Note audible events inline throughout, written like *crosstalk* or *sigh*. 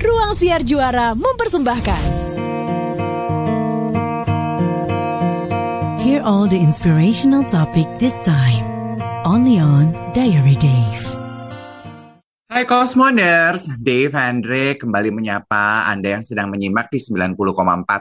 Ruang Siar Juara mempersembahkan. Hear all the inspirational topic this time. Only on Diary Dave. Hai Cosmoners, Dave Andre kembali menyapa Anda yang sedang menyimak di 90,4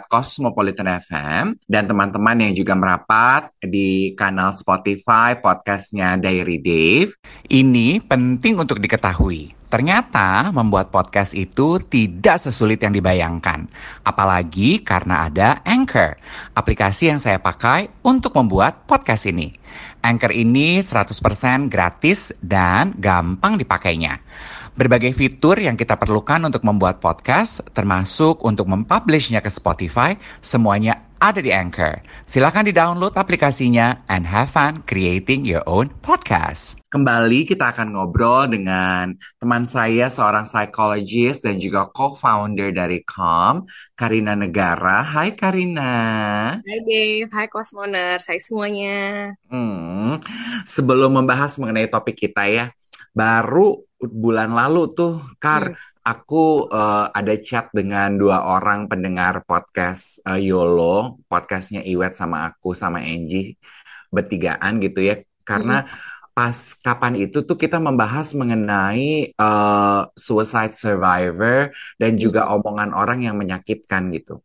Cosmopolitan FM dan teman-teman yang juga merapat di kanal Spotify podcastnya Diary Dave. Ini penting untuk diketahui. Ternyata membuat podcast itu tidak sesulit yang dibayangkan. Apalagi karena ada Anchor, aplikasi yang saya pakai untuk membuat podcast ini. Anchor ini 100% gratis dan gampang dipakainya. Berbagai fitur yang kita perlukan untuk membuat podcast, termasuk untuk mempublishnya ke Spotify, semuanya ada di Anchor. Silahkan di-download aplikasinya and have fun creating your own podcast. Kembali kita akan ngobrol dengan teman saya, seorang psychologist dan juga co-founder dari Calm, Karina Negara. Hai Karina. Hai Dave, hai Cosmoner, saya semuanya. Hmm, sebelum membahas mengenai topik kita ya, baru bulan lalu tuh, Kar, hmm aku uh, ada chat dengan dua orang pendengar podcast uh, YOLO, podcastnya Iwet sama aku sama Angie bertigaan gitu ya, karena mm-hmm. Pas kapan itu tuh kita membahas mengenai uh, suicide survivor dan juga omongan orang yang menyakitkan gitu.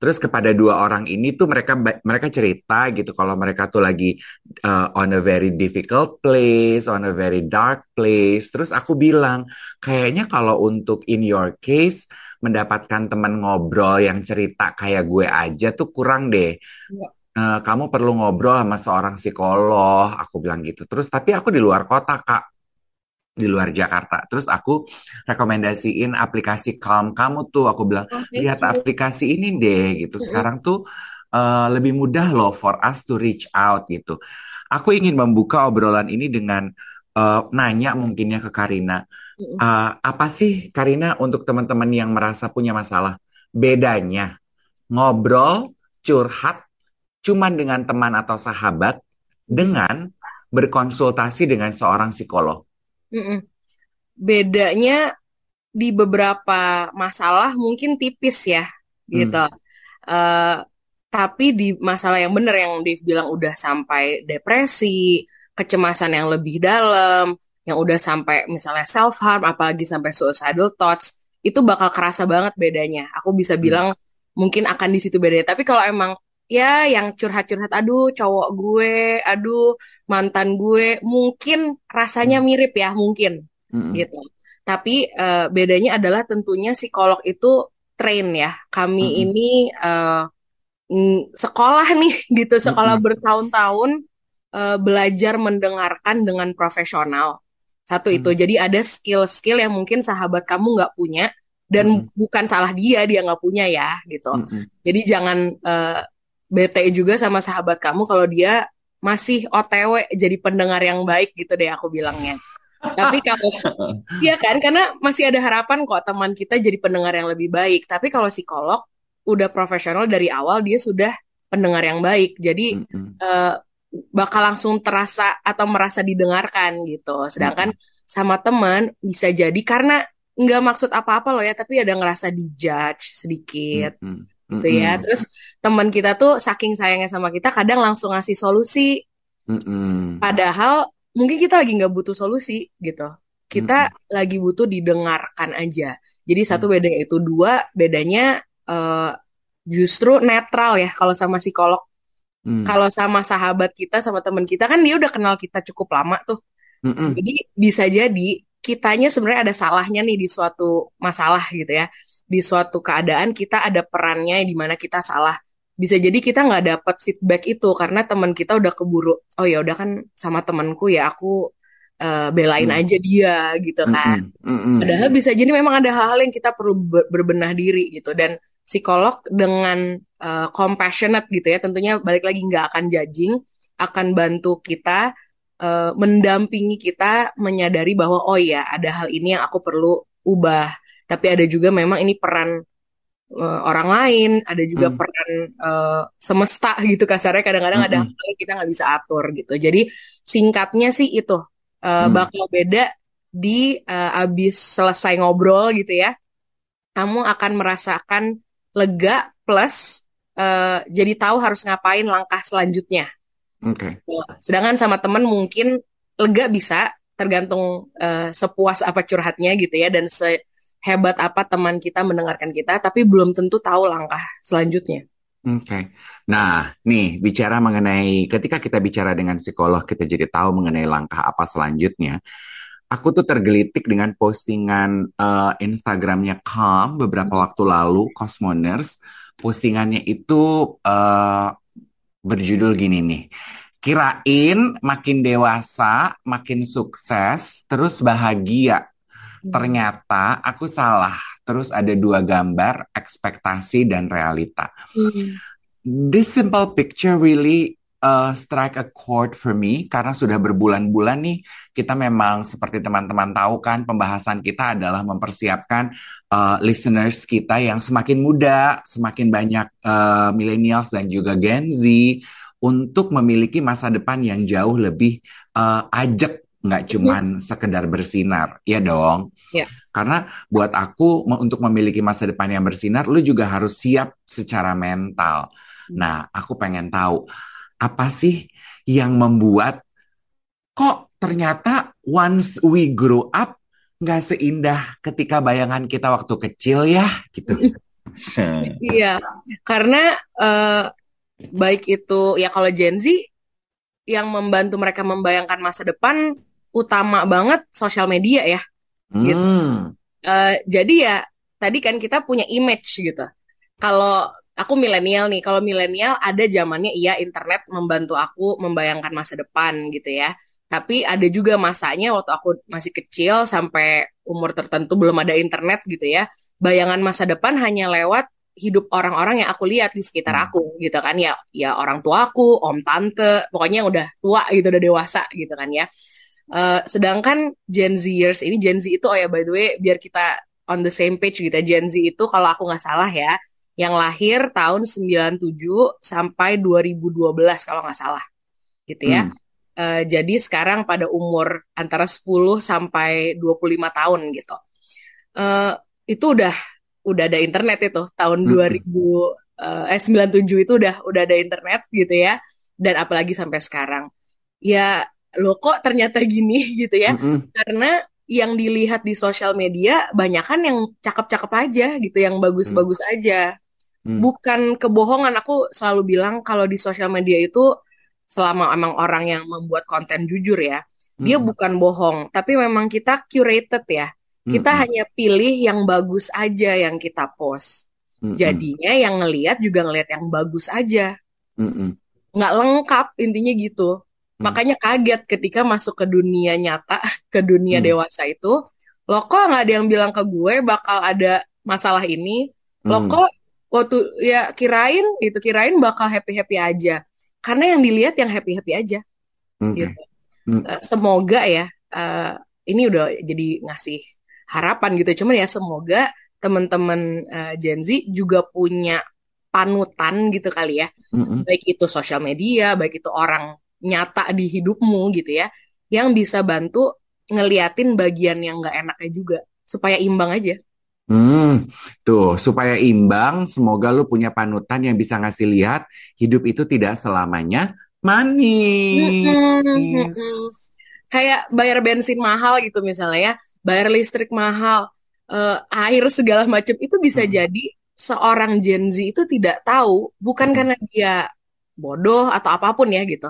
Terus kepada dua orang ini tuh mereka mereka cerita gitu kalau mereka tuh lagi uh, on a very difficult place, on a very dark place. Terus aku bilang, kayaknya kalau untuk in your case mendapatkan teman ngobrol yang cerita kayak gue aja tuh kurang deh. Ya. Uh, kamu perlu ngobrol sama seorang psikolog, aku bilang gitu. Terus tapi aku di luar kota, Kak di luar Jakarta. Terus aku rekomendasiin aplikasi Calm kamu tuh. Aku bilang oh, lihat you. aplikasi ini deh gitu. Sekarang tuh uh, lebih mudah loh for us to reach out gitu. Aku ingin membuka obrolan ini dengan uh, nanya mungkinnya ke Karina. Uh, apa sih Karina untuk teman-teman yang merasa punya masalah? Bedanya ngobrol, curhat, cuman dengan teman atau sahabat, dengan berkonsultasi dengan seorang psikolog. Mm-mm. Bedanya di beberapa masalah mungkin tipis ya gitu. Hmm. Uh, tapi di masalah yang benar yang Dave bilang udah sampai depresi, kecemasan yang lebih dalam, yang udah sampai misalnya self harm, apalagi sampai suicidal thoughts, itu bakal kerasa banget bedanya. Aku bisa hmm. bilang mungkin akan di situ bedanya. Tapi kalau emang ya yang curhat-curhat aduh cowok gue aduh mantan gue mungkin rasanya hmm. mirip ya mungkin hmm. gitu tapi uh, bedanya adalah tentunya psikolog itu train ya kami hmm. ini uh, sekolah nih *laughs* gitu sekolah hmm. bertahun-tahun uh, belajar mendengarkan dengan profesional satu hmm. itu jadi ada skill-skill yang mungkin sahabat kamu nggak punya dan hmm. bukan salah dia dia nggak punya ya gitu hmm. jadi jangan uh, bete juga sama sahabat kamu kalau dia masih OTW jadi pendengar yang baik gitu deh aku bilangnya. Tapi kalau *laughs* iya kan karena masih ada harapan kok teman kita jadi pendengar yang lebih baik. Tapi kalau psikolog udah profesional dari awal dia sudah pendengar yang baik. Jadi mm -hmm. uh, bakal langsung terasa atau merasa didengarkan gitu. Sedangkan mm -hmm. sama teman bisa jadi karena nggak maksud apa-apa loh ya, tapi ada ngerasa dijudge sedikit. Mm -hmm gitu mm -hmm. ya. Terus teman kita tuh saking sayangnya sama kita kadang langsung ngasih solusi. Mm -hmm. Padahal mungkin kita lagi nggak butuh solusi gitu. Kita mm -hmm. lagi butuh didengarkan aja. Jadi satu bedanya itu dua bedanya uh, justru netral ya kalau sama psikolog. Mm. Kalau sama sahabat kita sama teman kita kan dia udah kenal kita cukup lama tuh. Mm -mm. Jadi bisa jadi kitanya sebenarnya ada salahnya nih di suatu masalah gitu ya di suatu keadaan kita ada perannya di mana kita salah. Bisa jadi kita nggak dapat feedback itu karena teman kita udah keburu oh ya udah kan sama temanku ya aku uh, belain hmm. aja dia gitu kan. mm -mm, mm padahal bisa jadi memang ada hal-hal yang kita perlu berbenah diri gitu. Dan psikolog dengan uh, compassionate gitu ya tentunya balik lagi nggak akan judging akan bantu kita uh, mendampingi kita menyadari bahwa oh ya ada hal ini yang aku perlu ubah tapi ada juga memang ini peran uh, orang lain, ada juga hmm. peran uh, semesta gitu kasarnya kadang-kadang hmm. ada hal yang kita nggak bisa atur gitu. Jadi singkatnya sih itu uh, hmm. bakal beda di uh, abis selesai ngobrol gitu ya. kamu akan merasakan lega plus uh, jadi tahu harus ngapain langkah selanjutnya. Oke. Okay. Sedangkan sama temen mungkin lega bisa tergantung uh, sepuas apa curhatnya gitu ya dan sehebat apa teman kita mendengarkan kita tapi belum tentu tahu langkah selanjutnya. Oke. Okay. Nah, nih bicara mengenai ketika kita bicara dengan psikolog kita jadi tahu mengenai langkah apa selanjutnya. Aku tuh tergelitik dengan postingan uh, Instagramnya Calm beberapa waktu lalu, Cosmoners. Postingannya itu uh, berjudul gini nih. Kirain makin dewasa, makin sukses, terus bahagia. Hmm. Ternyata aku salah terus ada dua gambar ekspektasi dan realita. Mm. This simple picture really uh, strike a chord for me karena sudah berbulan-bulan nih kita memang seperti teman-teman tahu kan pembahasan kita adalah mempersiapkan uh, listeners kita yang semakin muda, semakin banyak uh, millennials dan juga Gen Z untuk memiliki masa depan yang jauh lebih uh, ajak nggak mm-hmm. cuman sekedar bersinar, ya dong. Yeah. Karena buat aku untuk memiliki masa depan yang bersinar, lu juga harus siap secara mental. Hmm. Nah, aku pengen tahu apa sih yang membuat kok ternyata once we grow up nggak seindah ketika bayangan kita waktu kecil ya, gitu. *laughs* Iya, karena uh, baik itu ya kalau Gen Z yang membantu mereka membayangkan masa depan utama banget sosial media ya gitu. Hmm. Uh, jadi ya tadi kan kita punya image gitu. Kalau aku milenial nih, kalau milenial ada zamannya iya internet membantu aku membayangkan masa depan gitu ya. Tapi ada juga masanya waktu aku masih kecil sampai umur tertentu belum ada internet gitu ya. Bayangan masa depan hanya lewat hidup orang-orang yang aku lihat di sekitar hmm. aku gitu kan ya ya orang tua aku om tante pokoknya yang udah tua gitu udah dewasa gitu kan ya Uh, sedangkan Gen Zers ini Gen Z itu oh ya by the way biar kita on the same page gitu ya. Gen Z itu kalau aku nggak salah ya yang lahir tahun 97 sampai 2012 kalau nggak salah gitu ya. Hmm. Uh, jadi sekarang pada umur antara 10 sampai 25 tahun gitu. Uh, itu udah udah ada internet itu tahun hmm. 2000 uh, eh 97 itu udah udah ada internet gitu ya. Dan apalagi sampai sekarang. Ya lo kok ternyata gini *laughs* gitu ya. Mm -hmm. Karena yang dilihat di sosial media banyak kan yang cakep-cakep aja gitu, yang bagus-bagus mm. aja. Mm. Bukan kebohongan, aku selalu bilang kalau di sosial media itu selama emang orang yang membuat konten jujur ya, mm. dia bukan bohong, tapi memang kita curated ya. Kita mm. hanya pilih yang bagus aja yang kita post. Mm. Jadinya yang ngelihat juga ngelihat yang bagus aja. Mm Nggak lengkap intinya gitu. Hmm. Makanya kaget ketika masuk ke dunia nyata, *laughs* ke dunia hmm. dewasa itu, lo kok nggak ada yang bilang ke gue bakal ada masalah ini, hmm. lo kok waktu ya kirain itu kirain bakal happy happy aja, karena yang dilihat yang happy happy aja. Okay. Gitu. Hmm. Uh, semoga ya uh, ini udah jadi ngasih harapan gitu, cuman ya semoga teman-teman uh, Gen Z juga punya panutan gitu kali ya, mm -hmm. baik itu sosial media, baik itu orang nyata di hidupmu gitu ya yang bisa bantu ngeliatin bagian yang nggak enaknya juga supaya imbang aja. Hmm, tuh supaya imbang, semoga lu punya panutan yang bisa ngasih lihat hidup itu tidak selamanya manis. Hmm, Kayak bayar bensin mahal gitu misalnya ya, bayar listrik mahal, uh, air segala macam itu bisa hmm. jadi seorang Gen Z itu tidak tahu bukan hmm. karena dia bodoh atau apa pun ya gitu,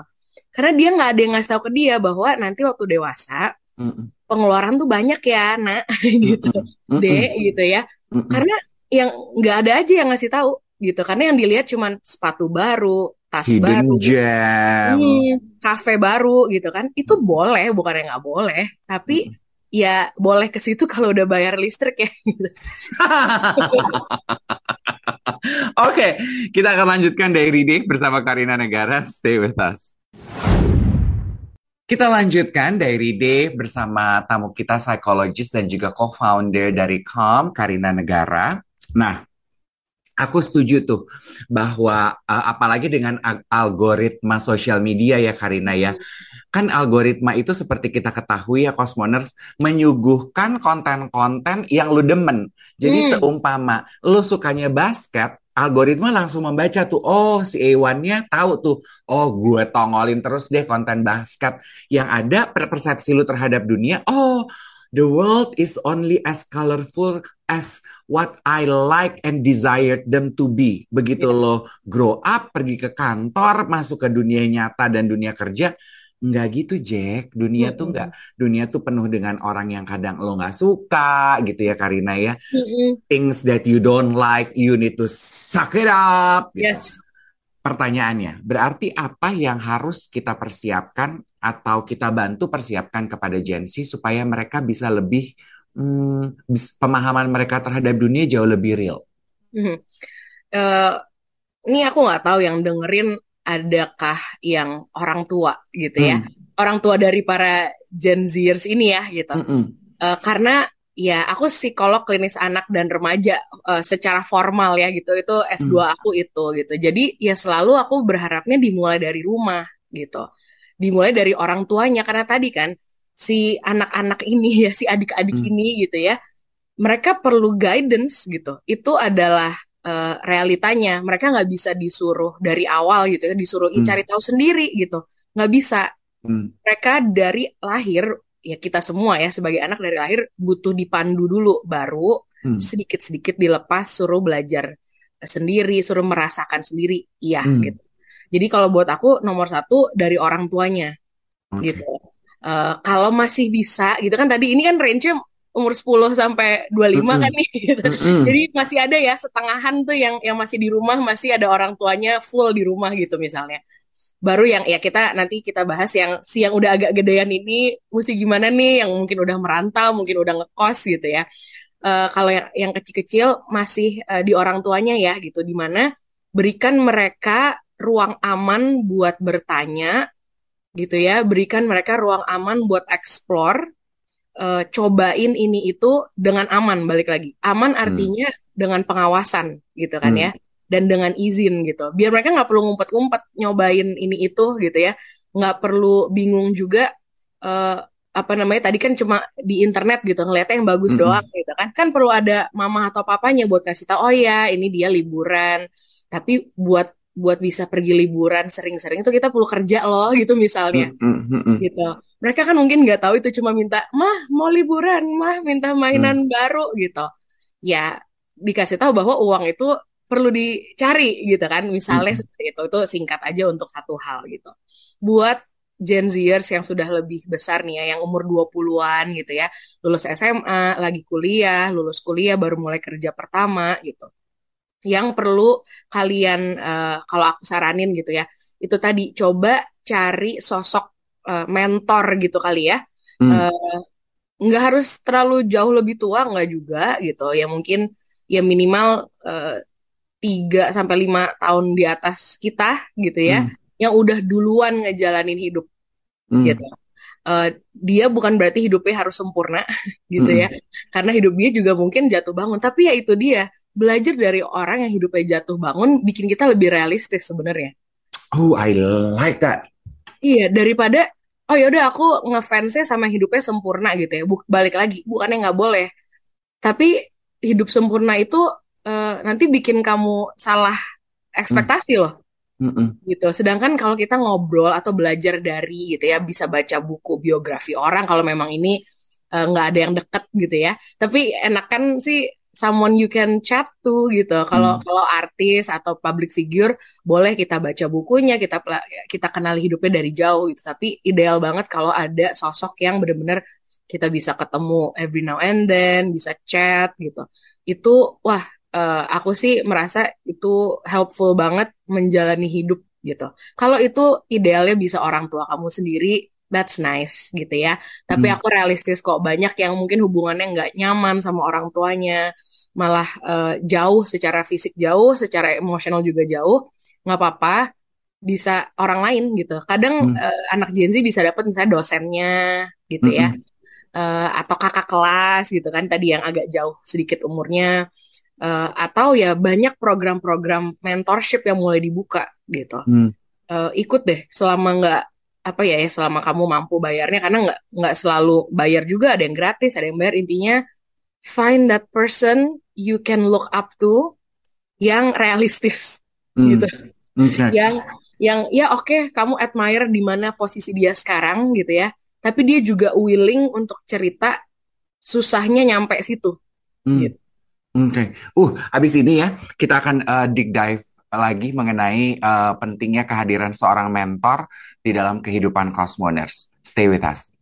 karena dia nggak ada yang ngasih tahu ke dia bahwa nanti waktu dewasa mm -mm. pengeluaran tuh banyak ya nak *laughs* gitu mm -mm. deh gitu ya mm -mm. karena yang nggak ada aja yang ngasih tahu gitu karena yang dilihat cuma sepatu baru tas Hidden baru gem. Hmm, kafe baru gitu kan itu boleh bukan yang nggak boleh tapi mm ya boleh ke situ *laughs* kalau udah bayar listrik ya gitu. *laughs* Oke, kita akan lanjutkan Diary Day bersama Karina Negara. Stay with us. Kita lanjutkan dari Day bersama tamu kita psikologis dan juga co-founder dari Calm, Karina Negara. Nah, aku setuju tuh bahwa uh, apalagi dengan algoritma sosial media ya Karina ya. kan algoritma itu seperti kita ketahui ya Cosmoners menyuguhkan konten-konten yang lu demen. Jadi Hmm. seumpama lu sukanya basket, algoritma langsung membaca tuh, oh si A1-nya tahu tuh, oh gue tongolin terus deh konten basket. Yang ada per- persepsi lu terhadap dunia, oh the world is only as colorful as what I like and desired them to be. Begitu Iya. lo grow up, pergi ke kantor, masuk ke dunia nyata dan dunia kerja, nggak gitu Jack. Dunia tuh Mm-mm. nggak, dunia tuh penuh dengan orang yang kadang lo nggak suka gitu ya Karina ya. Mm-mm. Things that you don't like, you need to suck it up. Gitu. Yes. Pertanyaannya, berarti apa yang harus kita persiapkan atau kita bantu persiapkan kepada Gen Z supaya mereka bisa lebih hmm, pemahaman mereka terhadap dunia jauh lebih real? Mhm. Eh, ini aku nggak tahu yang dengerin adakah yang orang tua gitu ya. Hmm. Orang tua dari para Gen Zers ini ya gitu. Mm-mm. Eh, karena ya aku psikolog klinis anak dan remaja eh, secara formal ya gitu. Itu S2 aku itu gitu. Jadi ya selalu aku berharapnya dimulai dari rumah gitu. Dimulai dari orang tuanya karena tadi kan si anak-anak ini ya si adik-adik Hmm. ini gitu ya. Mereka perlu guidance gitu. Itu adalah eh, realitanya. Mereka nggak bisa disuruh dari awal gitu ya, disuruh "Ih, Hmm. cari tahu sendiri gitu. Nggak bisa Hmm. mereka dari lahir ya kita semua ya sebagai anak dari lahir butuh dipandu dulu baru Hmm. sedikit-sedikit dilepas suruh belajar sendiri suruh merasakan sendiri iya Hmm. gitu jadi kalau buat aku nomor satu dari orang tuanya Oke. gitu Eh, kalau masih bisa gitu kan tadi ini kan range-nya umur 10 sampai 25 kan Mm-mm. nih gitu. Mm-mm. Jadi masih ada ya setengahan tuh yang yang masih di rumah masih ada orang tuanya full di rumah gitu misalnya baru yang ya kita nanti kita bahas yang si yang udah agak gedean ini mesti gimana nih yang mungkin udah merantau mungkin udah ngekos gitu ya Eh, kalau yang yang kecil-kecil masih eh, di orang tuanya ya gitu di mana berikan mereka ruang aman buat bertanya gitu ya berikan mereka ruang aman buat explore eh, cobain ini itu dengan aman balik lagi aman artinya dengan pengawasan gitu kan Hmm. ya dan dengan izin gitu biar mereka nggak perlu ngumpet-ngumpet nyobain ini itu gitu ya nggak perlu bingung juga eh, apa namanya tadi kan cuma di internet gitu ngeliatnya yang bagus Mm-mm. doang gitu kan kan perlu ada mama atau papanya buat ngasih tahu oh ya ini dia liburan tapi buat buat bisa pergi liburan sering-sering itu kita perlu kerja loh gitu misalnya Mm-mm. Mm-mm. gitu. Mereka kan mungkin nggak tahu itu cuma minta, mah mau liburan, mah minta mainan baru gitu. Ya dikasih tahu bahwa uang itu perlu dicari gitu kan. Misalnya Mm-mm. seperti itu, itu singkat aja untuk satu hal gitu. Buat Gen Zers yang sudah lebih besar nih ya, yang umur 20-an gitu ya, lulus SMA, lagi kuliah, lulus kuliah baru mulai kerja pertama gitu. Yang perlu kalian eh, kalau aku saranin gitu ya, itu tadi coba cari sosok eh, mentor gitu kali ya. Hmm. Eh, nggak harus terlalu jauh lebih tua nggak juga gitu. Ya mungkin ya minimal eh, 3 sampai 5 tahun di atas kita gitu ya, Hmm. yang udah duluan ngejalanin hidup Hmm. gitu. Eh, dia bukan berarti hidupnya harus sempurna *laughs* gitu Mm-mm. ya, karena hidup dia juga mungkin jatuh bangun. Tapi ya itu dia belajar dari orang yang hidupnya jatuh bangun bikin kita lebih realistis sebenarnya. Oh, I like that. Iya, daripada oh ya udah aku ngefansnya sama hidupnya sempurna gitu ya. Buk- balik lagi, bukannya nggak boleh. Tapi hidup sempurna itu eh, nanti bikin kamu salah ekspektasi loh Mm-mm. gitu. Sedangkan kalau kita ngobrol atau belajar dari gitu ya, bisa baca buku biografi orang kalau memang ini eh, nggak ada yang deket gitu ya. Tapi enakan sih someone you can chat to gitu. Kalau Hmm. kalau artis atau public figure boleh kita baca bukunya, kita kita kenali hidupnya dari jauh gitu. Tapi ideal banget kalau ada sosok yang benar-benar kita bisa ketemu every now and then, bisa chat gitu. Itu wah eh, aku sih merasa itu helpful banget menjalani hidup gitu. Kalau itu idealnya bisa orang tua kamu sendiri, that's nice gitu ya. Tapi Hmm. aku realistis kok banyak yang mungkin hubungannya nggak nyaman sama orang tuanya, malah eh, jauh secara fisik jauh, secara emosional juga jauh, nggak apa-apa bisa orang lain gitu. Kadang Hmm. eh, anak Gen Z bisa dapat misalnya dosennya gitu ya, Mm-mm. Eh, atau kakak kelas gitu kan tadi yang agak jauh sedikit umurnya. Eh, atau ya banyak program-program mentorship yang mulai dibuka gitu. Hmm. Eh, ikut deh selama nggak apa ya ya selama kamu mampu bayarnya karena nggak nggak selalu bayar juga ada yang gratis ada yang bayar intinya find that person you can look up to yang realistis Hmm. gitu Oke. yang yang ya oke kamu admire di mana posisi dia sekarang gitu ya tapi dia juga willing untuk cerita susahnya nyampe situ Hmm. Gitu. Oke. Uh, abis ini ya kita akan uh, deep dive lagi mengenai uh, pentingnya kehadiran seorang mentor di dalam kehidupan Cosmoners. Stay with us.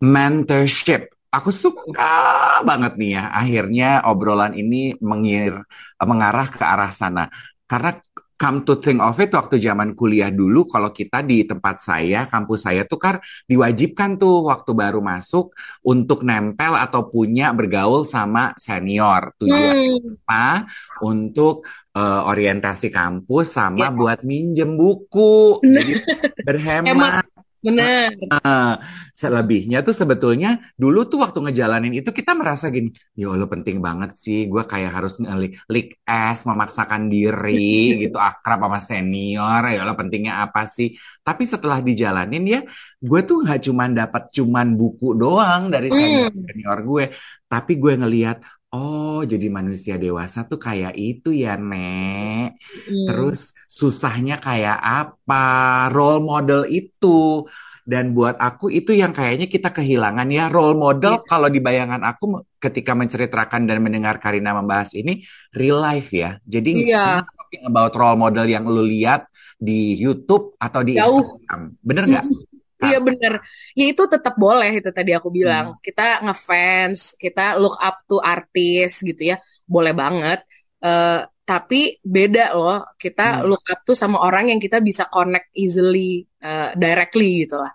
Mentorship. Aku suka banget nih ya. Akhirnya obrolan ini mengir, mengarah ke arah sana. Karena come to think of it, waktu zaman kuliah dulu, kalau kita di tempat saya, kampus saya tuh kan diwajibkan tuh waktu baru masuk untuk nempel atau punya bergaul sama senior. Tujuan Hmm, apa? Untuk eh, orientasi kampus sama ya buat minjem buku. benar Jadi *laughs* hemat berhemat. Benar Nah, selebihnya tuh sebetulnya dulu tuh waktu ngejalanin itu kita merasa gini, ya Allah penting banget sih, gue kayak harus ngelik lik es, memaksakan diri *laughs* gitu, akrab sama senior, ya Allah pentingnya apa sih? Tapi setelah dijalanin ya, gue tuh nggak cuman dapat cuman buku doang dari senior Hmm, senior gue, tapi gue ngeliat, oh jadi manusia dewasa tuh kayak itu ya, Nek. hmm. Terus susahnya kayak apa? Role model itu. Dan buat aku itu yang kayaknya kita kehilangan ya. Role model Iya. kalau di bayangan aku ketika menceritakan dan mendengar Karina membahas ini real life ya. Jadi Iya, not talking about role model yang lu lihat di YouTube atau di jauh. Instagram. Bener nggak, Mm-mm. Kak? Iya bener. Ya itu tetap boleh itu tadi aku Hmm. bilang. Kita ngefans, kita look up to artis gitu ya. Boleh banget. Eh, tapi beda loh. Kita Hmm. look up to sama orang yang kita bisa connect easily, eh, directly gitu lah.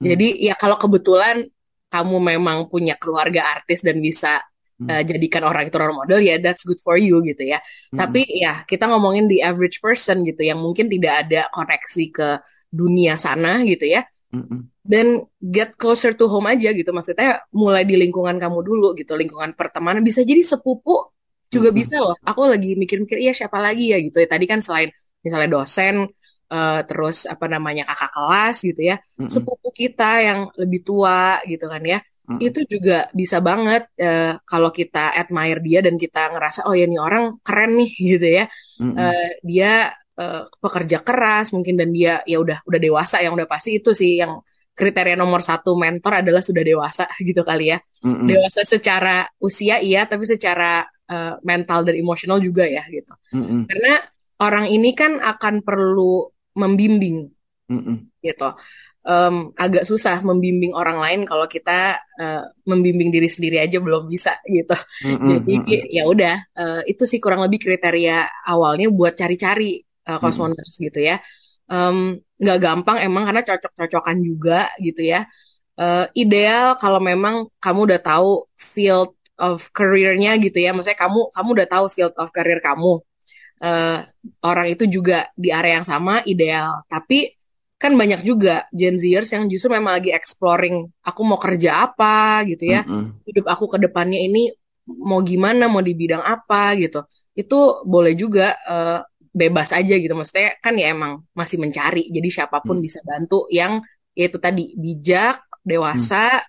Hmm. Jadi ya kalau kebetulan kamu memang punya keluarga artis dan bisa Hmm. eh, jadikan orang itu role model ya that's good for you gitu ya. Mm-mm. Tapi ya kita ngomongin the average person gitu yang mungkin tidak ada koneksi ke dunia sana gitu ya. Dan get closer to home aja gitu. Maksudnya mulai di lingkungan kamu dulu gitu, lingkungan pertemanan bisa jadi sepupu juga Mm-mm. bisa loh. Aku lagi mikir-mikir iya siapa lagi ya gitu ya. Tadi kan selain misalnya dosen eh, terus apa namanya kakak kelas gitu ya. Mm-mm. Sepupu kita yang lebih tua gitu kan ya. Mm-mm. Itu juga bisa banget eh, kalau kita admire dia dan kita ngerasa oh ya nih orang keren nih *laughs* gitu ya. Eh, dia eh, pekerja keras mungkin dan dia ya udah udah dewasa yang udah pasti itu sih yang kriteria nomor satu mentor adalah sudah dewasa *laughs* gitu kali ya. Mm-mm. Dewasa secara usia iya tapi secara eh, mental dan emosional juga ya gitu. Mm-mm. Karena orang ini kan akan perlu membimbing Mm-mm. gitu. Em, agak susah membimbing orang lain kalau kita eh, membimbing diri sendiri aja belum bisa gitu. Mm-mm. Jadi ya udah eh, itu sih kurang lebih kriteria awalnya buat cari-cari Mm-mm. cosmoners gitu ya. Nggak gampang emang karena cocok-cocokan juga gitu ya. Eh, ideal kalau memang kamu udah tahu field of career-nya gitu ya. Maksudnya kamu kamu udah tahu field of career kamu. Eh, orang itu juga di area yang sama ideal. Tapi kan banyak juga Gen Zers yang justru memang lagi exploring aku mau kerja apa gitu ya Mm-mm. hidup aku ke depannya ini mau gimana, mau di bidang apa gitu. Itu boleh juga eh, bebas aja gitu. Maksudnya kan ya emang masih mencari. Jadi siapa pun Mm. bisa bantu yang yaitu tadi bijak, Mm. dewasa,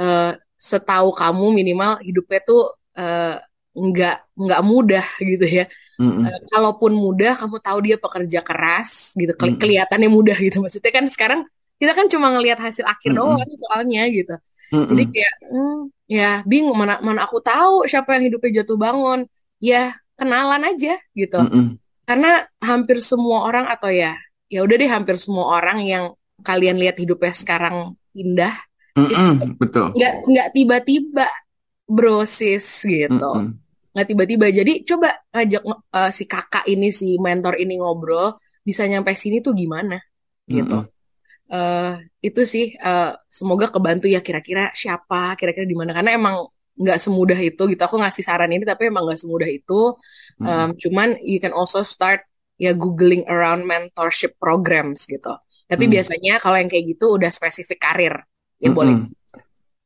eh, setahu kamu minimal hidupnya tuh eh, nggak nggak mudah *laughs* gitu ya. Mm-mm. Eh, kalaupun mudah, kamu tahu dia pekerja keras gitu. Keli- Mm-mm. Kelihatannya mudah gitu. Maksudnya kan sekarang kita kan cuma ngelihat hasil akhir Mm-mm. doang soalnya gitu. Jadi Mm-mm. kayak, hmm, ya bingung mana mana aku tahu siapa yang hidupnya jatuh bangun. Ya kenalan aja gitu. Mm-mm. Karena hampir semua orang atau ya, ya udah deh hampir semua orang yang kalian lihat hidupnya sekarang indah, itu Mm-mm. Betul. nggak nggak tiba-tiba brosis gitu. Mm-mm. Nggak tiba-tiba. Jadi coba ngajak eh, si kakak ini si mentor ini ngobrol bisa nyampe sini tuh gimana gitu. Mm-mm. eh itu sih eh, semoga kebantu ya kira-kira siapa kira-kira di mana karena emang nggak semudah itu gitu. Aku ngasih saran ini tapi emang nggak semudah itu. Mm-mm. Em, cuman you can also start ya googling around mentorship programs gitu. Tapi Mm. biasanya kalau yang kayak gitu udah spesifik karir. Ya boleh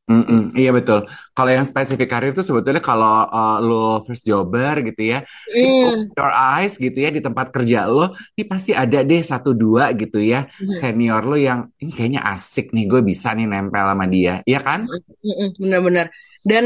Mm-mm. Iya betul. Kalau yang spesifik karir itu sebetulnya kalau uh, lo first jobber gitu ya, just open your eyes gitu ya di tempat kerja lo, ini pasti ada deh satu dua gitu ya Mhm. senior lo yang ini kayaknya asik nih, gue bisa nih nempel sama dia, iya kan? Mm-mm, Benar-benar. Dan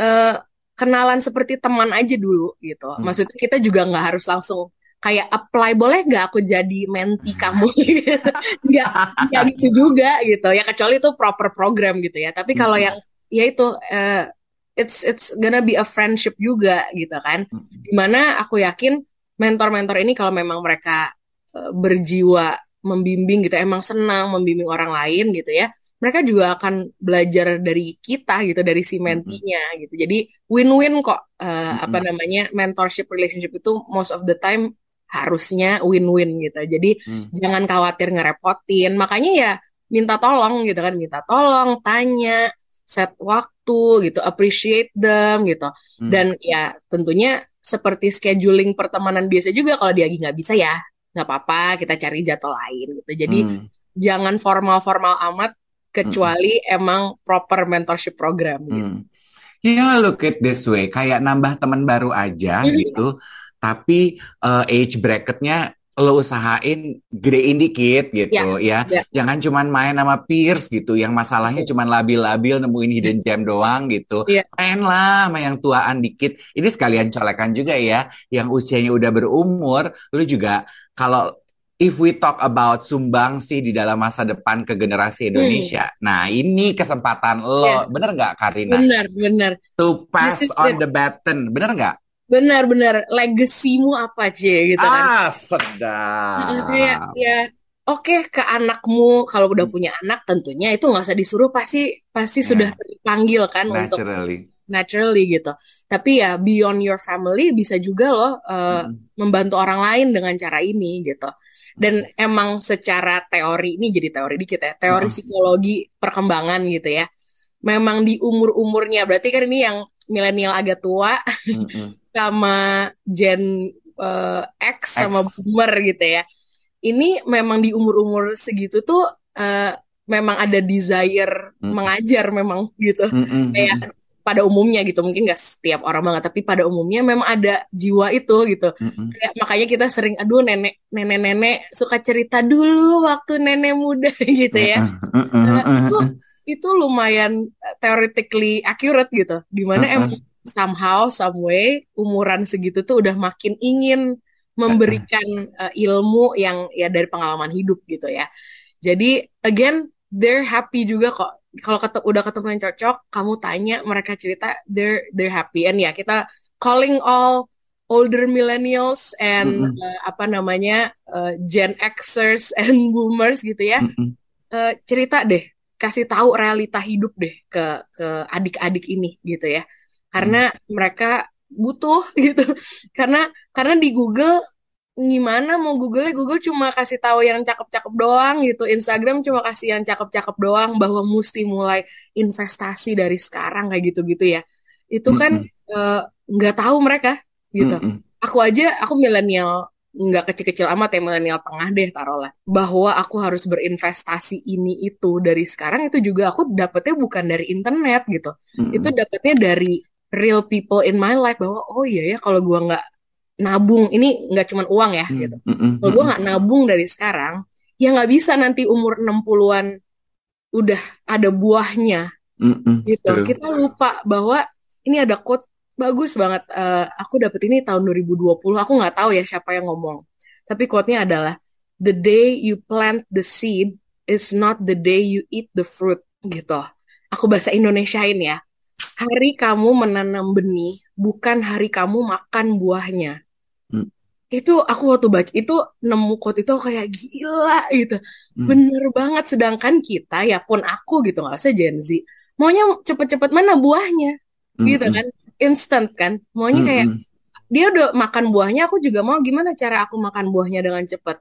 eh, kenalan seperti teman aja dulu gitu. Hmm. Maksudnya kita juga nggak harus langsung kayak apply boleh nggak aku jadi menti kamu gitu. *laughs* Nggak nggak gitu *laughs* juga gitu. Ya kecuali itu proper program gitu ya. Tapi kalau Mm-mm. yang ya itu eh, it's it's gonna be a friendship juga gitu kan. Mm-mm. Di mana aku yakin mentor-mentor ini kalau memang mereka eh, berjiwa membimbing gitu, emang senang membimbing orang lain gitu ya mereka juga akan belajar dari kita gitu dari si mentinya gitu jadi win-win kok eh, apa namanya mentorship relationship itu most of the time harusnya win-win gitu jadi Mm. jangan khawatir ngerepotin makanya ya minta tolong gitu kan minta tolong tanya set waktu gitu appreciate them gitu Mm. dan ya tentunya seperti scheduling pertemanan biasa juga kalau dia lagi nggak bisa ya nggak apa-apa kita cari jadwal lain gitu jadi Mm. jangan formal-formal amat kecuali emang proper mentorship program gitu. Hmm. Ya, look at this way, kayak nambah teman baru aja Mhm. gitu, tapi eh, age bracketnya lo usahain gedein dikit Ya, gitu ya. ya, Jangan cuman main sama peers gitu, yang masalahnya cuman labil-labil nemuin hidden gem doang gitu. Iya, Main lah sama yang tuaan dikit. Ini sekalian colekan juga ya, yang usianya udah berumur, lo juga kalau if we talk about sumbangsi di dalam masa depan ke generasi hmm, Indonesia, nah ini kesempatan yes, lo, bener nggak Karina? benar, benar. To pass on the baton, bener nggak? Benar, benar. Legasimu apa, Cie, gitu kan? Ah, sedap. ya, oke ke anakmu kalau udah Hmm, punya anak tentunya itu nggak usah disuruh pasti pasti sudah Ya, terpanggil kan untuk naturally. naturally gitu. Tapi ya beyond your family bisa juga loh eh, Mm-mm. membantu orang lain dengan cara ini gitu. Dan emang secara teori ini jadi teori dikit ya, teori Heeh. psikologi perkembangan gitu ya. Memang di umur-umurnya berarti kan ini yang milenial agak tua Mm-mm. Sama Gen eh, X sama X. Boomer gitu ya. Ini memang di umur-umur segitu tuh eh, memang ada desire Mm-mm. mengajar memang gitu Mm-mm. kayak Mm-mm. pada umumnya gitu mungkin gak setiap orang banget tapi pada umumnya memang ada jiwa itu gitu Mm-mm. kayak makanya kita sering aduh nenek nenek nenek suka cerita dulu waktu nenek muda *laughs* gitu ya Mm-mm. Eh, itu lumayan eh, theoretically accurate gitu di mana emang Mm-mm. Somehow some way umuran segitu tuh udah makin ingin memberikan eh, ilmu yang ya dari pengalaman hidup gitu ya. Jadi again they're happy juga kok. Kalau ketemu udah ketemu yang cocok kamu tanya mereka cerita they're they're happy. And ya kita calling all older millennials and Mm-mm. eh, apa namanya eh, Gen Xers and *laughs* Boomers gitu ya Mm-mm. Eh, cerita deh. Kasih tahu realita hidup deh ke ke adik-adik ini gitu ya Mm. karena mereka butuh *laughs* gitu karena karena di Google gimana mau Google Google cuma kasih tahu yang cakep-cakep doang gitu Instagram cuma kasih yang cakep-cakep doang bahwa mesti mulai investasi dari sekarang kayak gitu-gitu ya itu kan Mm-mm. eh, nggak tahu mereka gitu Mm-mm. aku aja aku milenial nggak kecil-kecil amat ya milenial tengah deh taruhlah bahwa aku harus berinvestasi ini itu dari sekarang itu juga aku dapetnya bukan dari internet gitu itu Mm-mm. dapetnya dari real people in my life bahwa oh iya ya kalau gua nggak nabung ini nggak cuman uang ya gitu Mm-mm. kalau gua Mm-mm. nggak nabung dari sekarang ya nggak bisa nanti umur 60-an udah ada buahnya Mm-mm. gitu True. kita lupa bahwa ini ada quote bagus banget Eh, aku dapet ini tahun 2020 aku nggak tahu ya siapa yang ngomong tapi quote-nya adalah the day you plant the seed is not the day you eat the fruit gitu aku bahasa Indonesiain ya hari kamu menanam benih bukan hari kamu makan buahnya Mm. itu aku waktu baca itu nemu quote itu kayak gila gitu Mm. bener banget sedangkan kita ya pun aku gitu nggak usah Gen Z maunya cepet-cepet mana buahnya gitu Mm-mm. kan instant kan maunya kayak Mm-mm. dia udah makan buahnya aku juga mau gimana cara aku makan buahnya dengan cepet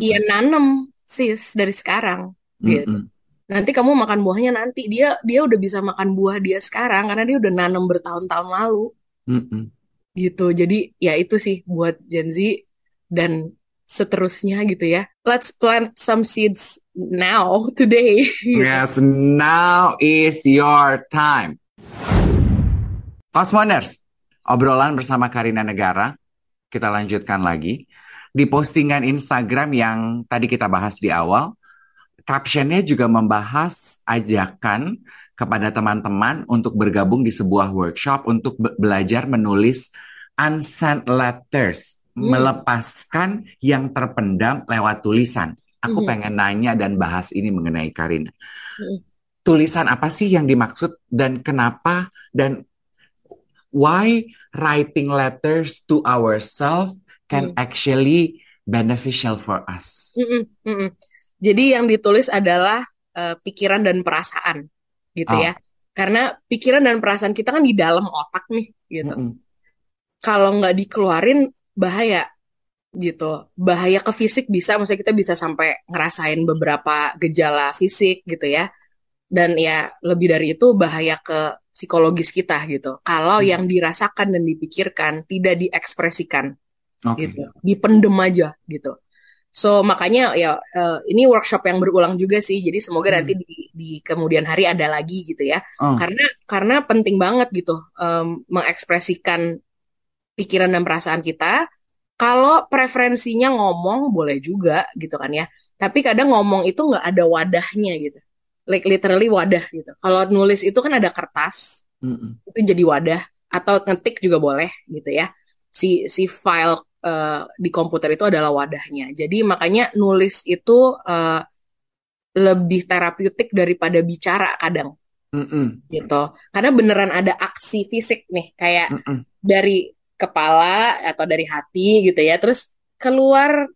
iya Mm-mm. nanem sis dari sekarang gitu Mm-mm. Nanti kamu makan buahnya nanti dia dia udah bisa makan buah dia sekarang karena dia udah nanem bertahun-tahun lalu Mm-mm. gitu jadi ya itu sih buat Gen Z dan seterusnya gitu ya let's plant some seeds now, today. *laughs* Yes, now is your time. Cosmoners, obrolan bersama Karina Negara. Kita lanjutkan lagi. Di postingan Instagram yang tadi kita bahas di awal, captionnya juga membahas ajakan kepada teman-teman untuk bergabung di sebuah workshop untuk be belajar menulis unsent letters, hmm. melepaskan yang terpendam lewat tulisan. Aku hmm. pengen nanya dan bahas ini mengenai Karina. Hmm. Tulisan apa sih yang dimaksud dan kenapa dan why writing letters to ourselves can mm. actually beneficial for us. Mm -mm, mm -mm. Jadi yang ditulis adalah uh, pikiran dan perasaan, gitu oh. ya. Karena pikiran dan perasaan kita kan di dalam otak nih, gitu. Mm -mm. Kalau nggak dikeluarin bahaya, gitu. Bahaya ke fisik bisa, maksudnya kita bisa sampai ngerasain beberapa gejala fisik, gitu ya. Dan ya lebih dari itu bahaya ke psikologis kita gitu. Kalau hmm. yang dirasakan dan dipikirkan tidak diekspresikan okay. gitu, dipendem aja gitu. So makanya ya uh, ini workshop yang berulang juga sih. Jadi semoga hmm. nanti di, di kemudian hari ada lagi gitu ya. Oh. Karena karena penting banget gitu um, mengekspresikan pikiran dan perasaan kita. Kalau preferensinya ngomong boleh juga gitu kan ya. Tapi kadang ngomong itu nggak ada wadahnya gitu. Like literally wadah gitu. Kalau nulis itu kan ada kertas, mm -mm. itu jadi wadah. Atau ngetik juga boleh gitu ya. Si si file uh, di komputer itu adalah wadahnya. Jadi makanya nulis itu uh, lebih terapeutik daripada bicara kadang. Mm -mm. gitu karena beneran ada aksi fisik nih kayak mm -mm. dari kepala atau dari hati gitu ya terus keluar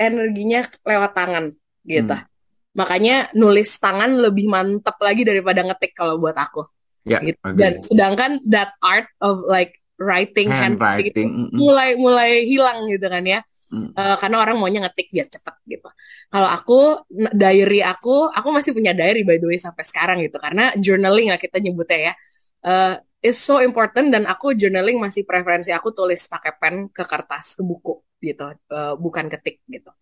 energinya lewat tangan gitu mm. makanya nulis tangan lebih mantep lagi daripada ngetik kalau buat aku yeah, gitu. dan sedangkan that art of like writing handwriting mm mulai mulai hilang gitu kan ya. Mm. uh, karena orang maunya ngetik biar cepet gitu. Kalau aku diary aku aku masih punya diary by the way sampai sekarang gitu. Karena journaling lah kita nyebutnya ya. Uh, is so important dan aku journaling masih preferensi aku tulis pakai pen ke kertas ke buku gitu. Uh, bukan ketik gitu.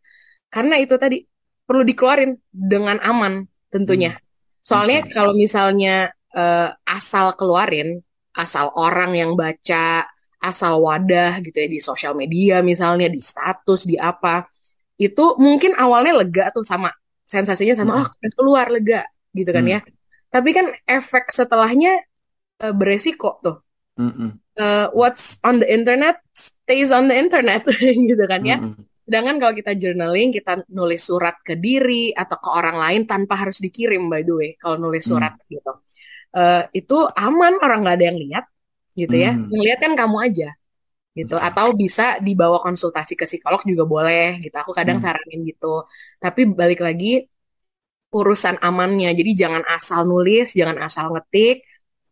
Karena itu tadi perlu dikeluarin dengan aman tentunya. Mm. soalnya okay. kalau misalnya uh, asal keluarin asal orang yang baca, asal wadah gitu ya di sosial media misalnya, di status, di apa. Itu mungkin awalnya lega tuh sama sensasinya sama hmm. oh keluar lega gitu kan hmm. ya. Tapi kan efek setelahnya uh, beresiko tuh. Hmm. Uh, what's on the internet stays on the internet *laughs* gitu kan ya. Hmm. Sedangkan kalau kita journaling, kita nulis surat ke diri atau ke orang lain tanpa harus dikirim by the way kalau nulis surat hmm. gitu uh, itu aman orang nggak ada yang lihat gitu ya. Hmm. yang lihat kan kamu aja gitu. Atau bisa dibawa konsultasi ke psikolog juga boleh gitu. Aku kadang hmm. saranin gitu. Tapi balik lagi urusan amannya. Jadi jangan asal nulis jangan asal ngetik.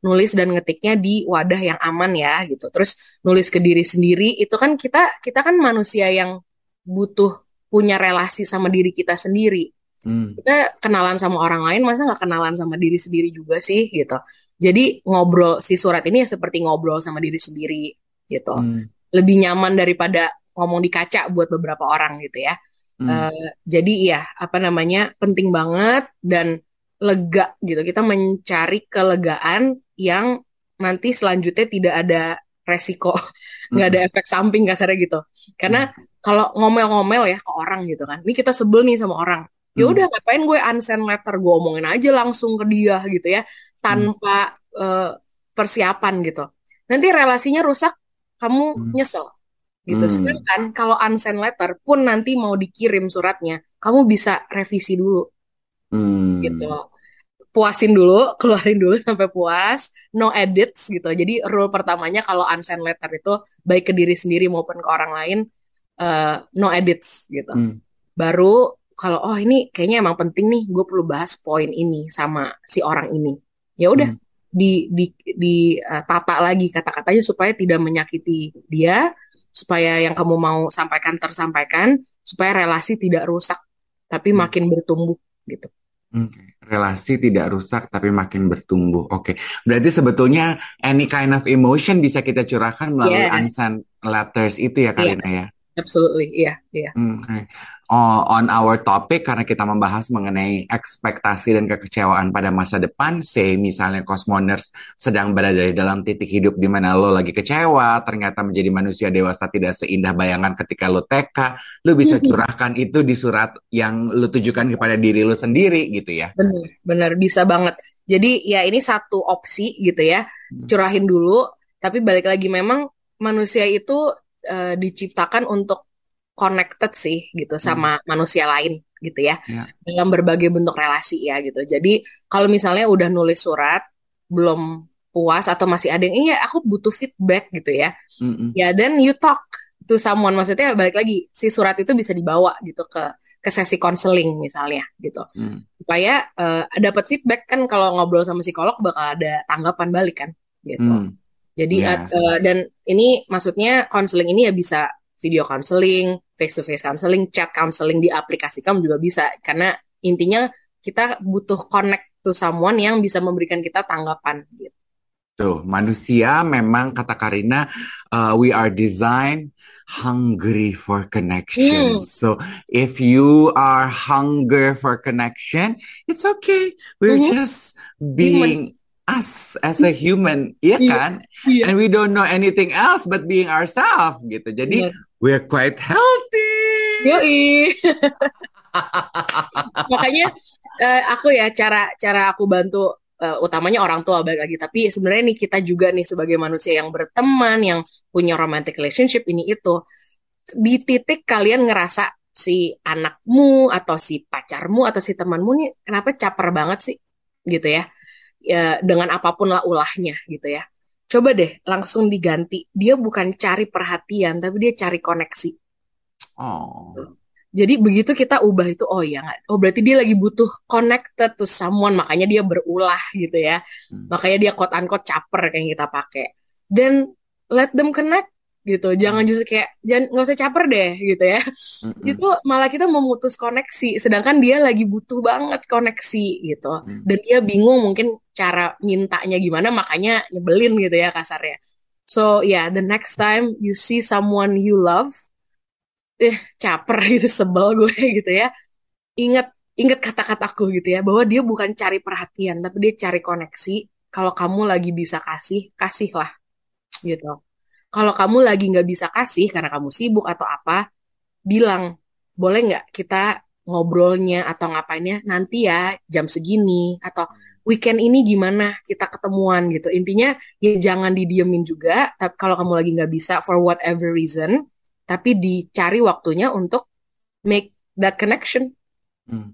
Nulis dan ngetiknya di wadah yang aman ya gitu. Terus nulis ke diri sendiri itu kan kita kita kan manusia yang butuh punya relasi sama diri kita sendiri Hmm. Kita kenalan sama orang lain, masa nggak kenalan sama diri sendiri juga sih gitu. Jadi ngobrol si surat ini ya seperti ngobrol sama diri sendiri gitu. Hmm. Lebih nyaman daripada ngomong di kaca buat beberapa orang gitu ya. Hmm. Uh, jadi ya apa namanya penting banget dan lega gitu. Kita mencari kelegaan yang nanti selanjutnya tidak ada resiko, *laughs* nggak ada hmm. efek samping kasarnya gitu. Karena hmm. kalau ngomel-ngomel ya ke orang gitu kan, ini kita sebel nih sama orang, ya hmm. udah hmm. ngapain gue unsend letter gue omongin aja langsung ke dia gitu ya tanpa hmm. uh, persiapan gitu nanti relasinya rusak kamu hmm. nyesel gitu hmm. sedangkan kalau unsend letter pun nanti mau dikirim suratnya kamu bisa revisi dulu hmm. gitu puasin dulu *laughs* keluarin dulu sampai puas no edits gitu jadi rule pertamanya kalau unsend letter itu baik ke diri sendiri maupun ke orang lain uh, no edits gitu hmm. baru kalau oh ini kayaknya emang penting nih gue perlu bahas poin ini sama si orang ini ya udah hmm. di di di uh, tata lagi kata-katanya supaya tidak menyakiti dia supaya yang kamu mau sampaikan tersampaikan supaya relasi tidak rusak tapi hmm. makin bertumbuh gitu Okay. Relasi tidak rusak tapi makin bertumbuh. Oke, okay. berarti sebetulnya any kind of emotion bisa kita curahkan melalui yes. unsent letters itu ya Karina yeah. ya. Absolutely, iya, iya. Okay. Oh, on our topic karena kita membahas mengenai ekspektasi dan kekecewaan pada masa depan, say misalnya Cosmoners sedang berada di dalam titik hidup di mana lo lagi kecewa, ternyata menjadi manusia dewasa tidak seindah bayangan ketika lo TK, lo bisa curahkan itu di surat yang lo tujukan kepada diri lo sendiri gitu ya. Benar, benar bisa banget. Jadi ya ini satu opsi gitu ya, curahin dulu, tapi balik lagi memang manusia itu uh, diciptakan untuk connected sih gitu sama hmm. manusia lain gitu ya yeah. dalam berbagai bentuk relasi ya gitu. Jadi kalau misalnya udah nulis surat belum puas atau masih ada yang iya aku butuh feedback gitu ya. Mm-hmm. Ya dan you talk to someone maksudnya balik lagi si surat itu bisa dibawa gitu ke ke sesi konseling misalnya gitu. Mm. Supaya uh, dapat feedback kan kalau ngobrol sama psikolog bakal ada tanggapan balik kan gitu. Mm. Jadi yes. uh, dan ini maksudnya konseling ini ya bisa video counseling, face to face counseling, chat counseling di aplikasi kamu juga bisa karena intinya kita butuh connect to someone yang bisa memberikan kita tanggapan gitu. Tuh, manusia memang kata Karina, uh, we are designed hungry for connection. Hmm. So if you are hunger for connection, it's okay. We're mm -hmm. just being Human. Us as a human, iya kan? Yeah. And we don't know anything else but being ourselves gitu. Jadi yeah we're quite healthy. Yoi. *laughs* Makanya uh, aku ya cara cara aku bantu uh, utamanya orang tua balik lagi tapi sebenarnya nih kita juga nih sebagai manusia yang berteman yang punya romantic relationship ini itu di titik kalian ngerasa si anakmu atau si pacarmu atau si temanmu nih kenapa caper banget sih gitu ya ya dengan apa pun lah ulahnya gitu ya coba deh langsung diganti. Dia bukan cari perhatian, tapi dia cari koneksi. Oh. Jadi begitu kita ubah itu, oh ya nggak, oh berarti dia lagi butuh connected to someone, makanya dia berulah gitu ya. Hmm. Makanya dia quote unquote caper kayak kita pakai. Dan let them connect gitu. Jangan hmm. justru kayak jangan nggak usah caper deh gitu ya. Mm-hmm. itu malah kita memutus koneksi sedangkan dia lagi butuh banget koneksi gitu. Mm. dan dia bingung mungkin cara mintanya gimana makanya nyebelin gitu ya kasarnya. So yeah the next time you see someone you love eh caper *laughs* gitu sebel gue *laughs* gitu ya. Ingat ingat kata-kataku gitu ya bahwa dia bukan cari perhatian tapi dia cari koneksi. Kalau kamu lagi bisa kasih kasihlah gitu kalau kamu lagi nggak bisa kasih karena kamu sibuk atau apa, bilang boleh nggak kita ngobrolnya atau ngapainnya nanti ya jam segini atau weekend ini gimana kita ketemuan gitu intinya ya jangan didiemin juga tapi kalau kamu lagi nggak bisa for whatever reason tapi dicari waktunya untuk make that connection. Hmm.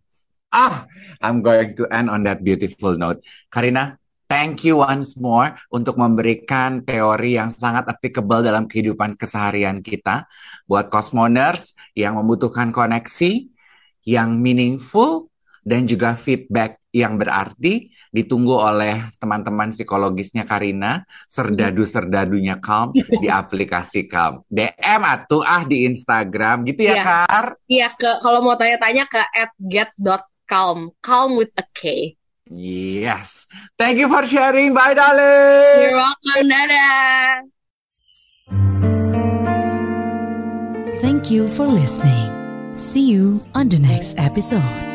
Ah, I'm going to end on that beautiful note. Karina, Thank you once more untuk memberikan teori yang sangat applicable dalam kehidupan keseharian kita buat cosmoners yang membutuhkan koneksi yang meaningful dan juga feedback yang berarti ditunggu oleh teman-teman psikologisnya Karina, serdadu-serdadunya Calm di *laughs* aplikasi Calm. DM atau ah di Instagram gitu ya, ya. Kar? Iya, ke kalau mau tanya-tanya ke @get.calm, calm with a K. Yes. Thank you for sharing. Bye, darling. You're welcome, Nada. Thank you for listening. See you on the next episode.